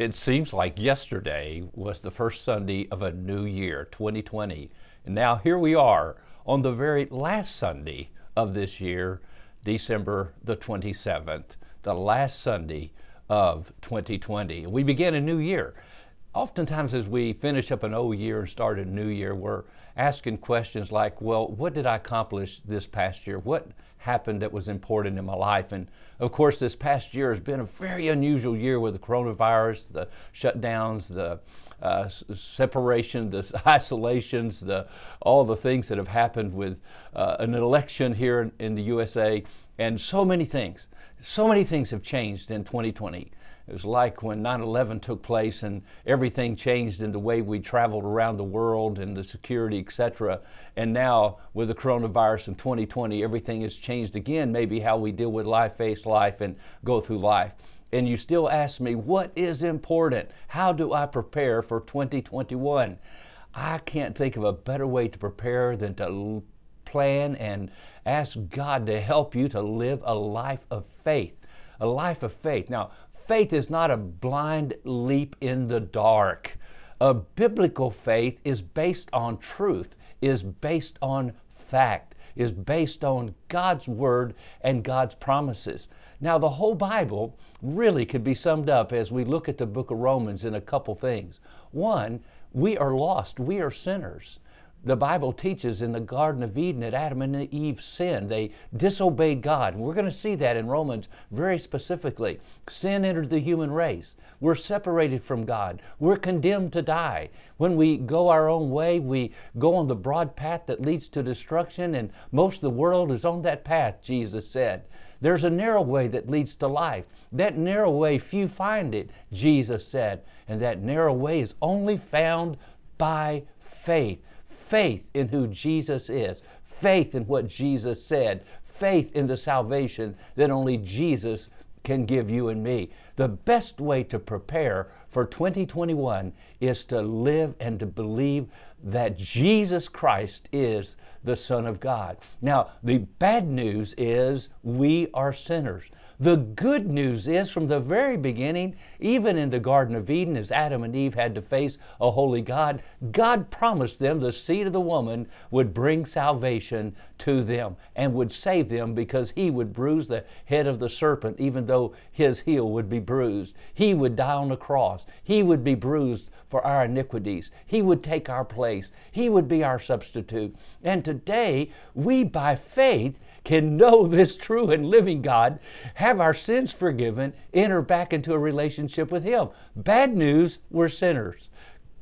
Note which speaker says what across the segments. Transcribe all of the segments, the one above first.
Speaker 1: It seems like yesterday was the first Sunday of a new year, 2020. And now here we are on the very last Sunday of this year, December the 27th, the last Sunday of 2020. We begin a new year. Oftentimes, as we finish up an old year and start a new year, we're asking questions like, Well, what did I accomplish this past year? What happened that was important in my life? And of course, this past year has been a very unusual year with the coronavirus, the shutdowns, the uh, separation, the isolations, the, all the things that have happened with uh, an election here in, in the USA, and so many things. So many things have changed in 2020. It was like when 9 11 took place and everything changed in the way we traveled around the world and the security, etc. And now, with the coronavirus in 2020, everything has changed again, maybe how we deal with life, face life, and go through life. And you still ask me, what is important? How do I prepare for 2021? I can't think of a better way to prepare than to plan and ask God to help you to live a life of faith. A life of faith. Now, faith is not a blind leap in the dark. A biblical faith is based on truth, is based on fact, is based on God's Word and God's promises. Now, the whole Bible really could be summed up as we look at the book of Romans in a couple things. One, we are lost, we are sinners the Bible teaches in the Garden of Eden that Adam and Eve sinned. They disobeyed God. And we're going to see that in Romans very specifically. Sin entered the human race. We're separated from God. We're condemned to die. When we go our own way, we go on the broad path that leads to destruction, and most of the world is on that path, Jesus said. There's a narrow way that leads to life. That narrow way, few find it, Jesus said. And that narrow way is only found by faith faith in who Jesus is, faith in what Jesus said, faith in the salvation that only Jesus can give you and me. The best way to prepare for 2021 is to live and to believe that Jesus Christ is the Son of God. Now, the bad news is we are sinners. The good news is from the very beginning, even in the Garden of Eden, as Adam and Eve had to face a holy God, God promised them the seed of the woman would bring salvation to them and would save them because he would bruise the head of the serpent, even though his heel would be bruised. He would die on the cross. He would be bruised for our iniquities. He would take our place. He would be our substitute. And today, we by faith can know this true and living God, have our sins forgiven, enter back into a relationship with Him. Bad news, we're sinners.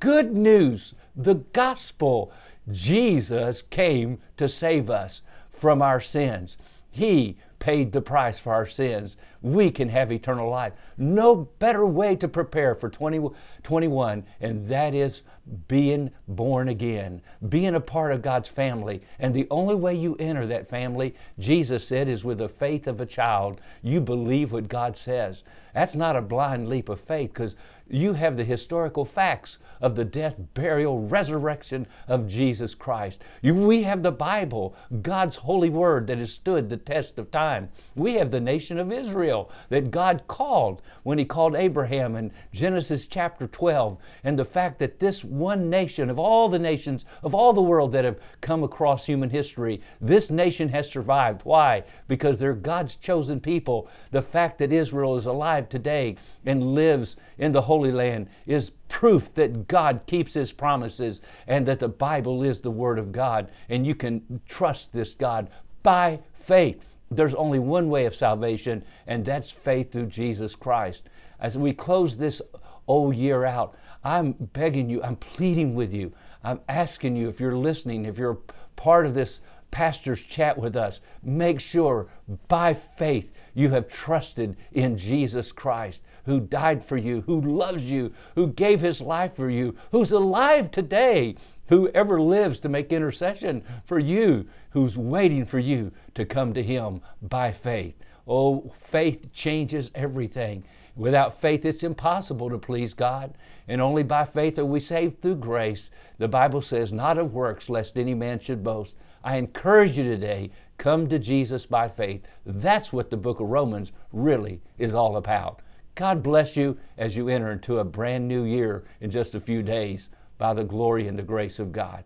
Speaker 1: Good news, the gospel. Jesus came to save us from our sins. He paid the price for our sins. We can have eternal life. No better way to prepare for 2021, and that is being born again, being a part of God's family. And the only way you enter that family, Jesus said, is with the faith of a child. You believe what God says. That's not a blind leap of faith because you have the historical facts of the death, burial, resurrection of Jesus Christ. You, we have the Bible, God's holy word that has stood the test of time. We have the nation of Israel that God called when He called Abraham in Genesis chapter 12. And the fact that this one nation, of all the nations of all the world that have come across human history, this nation has survived. Why? Because they're God's chosen people. The fact that Israel is alive today and lives in the Holy Land is proof that God keeps His promises and that the Bible is the Word of God. And you can trust this God by faith. There's only one way of salvation, and that's faith through Jesus Christ. As we close this old year out, I'm begging you, I'm pleading with you, I'm asking you, if you're listening, if you're part of this pastor's chat with us, make sure by faith you have trusted in Jesus Christ, who died for you, who loves you, who gave his life for you, who's alive today, whoever lives to make intercession for you, who's waiting for you to come to him by faith. Oh, faith changes everything. Without faith, it's impossible to please God. And only by faith are we saved through grace. The Bible says, not of works, lest any man should boast. I encourage you today, come to Jesus by faith. That's what the book of Romans really is all about. God bless you as you enter into a brand new year in just a few days by the glory and the grace of God.